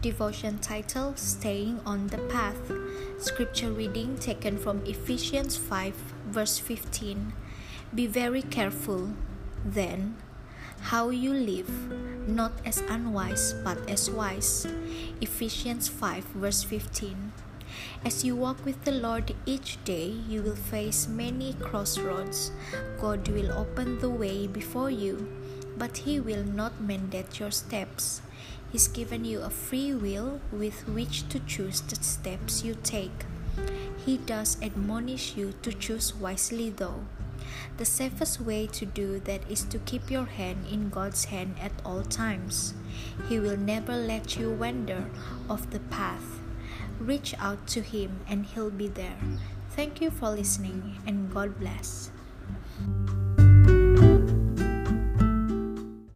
Devotion title Staying on the Path. Scripture reading taken from Ephesians 5, verse 15. Be very careful, then, how you live, not as unwise, but as wise. Ephesians 5, verse 15. As you walk with the Lord each day, you will face many crossroads. God will open the way before you, but He will not mandate your steps. He's given you a free will with which to choose the steps you take. He does admonish you to choose wisely, though. The safest way to do that is to keep your hand in God's hand at all times. He will never let you wander off the path. Reach out to Him and He'll be there. Thank you for listening and God bless.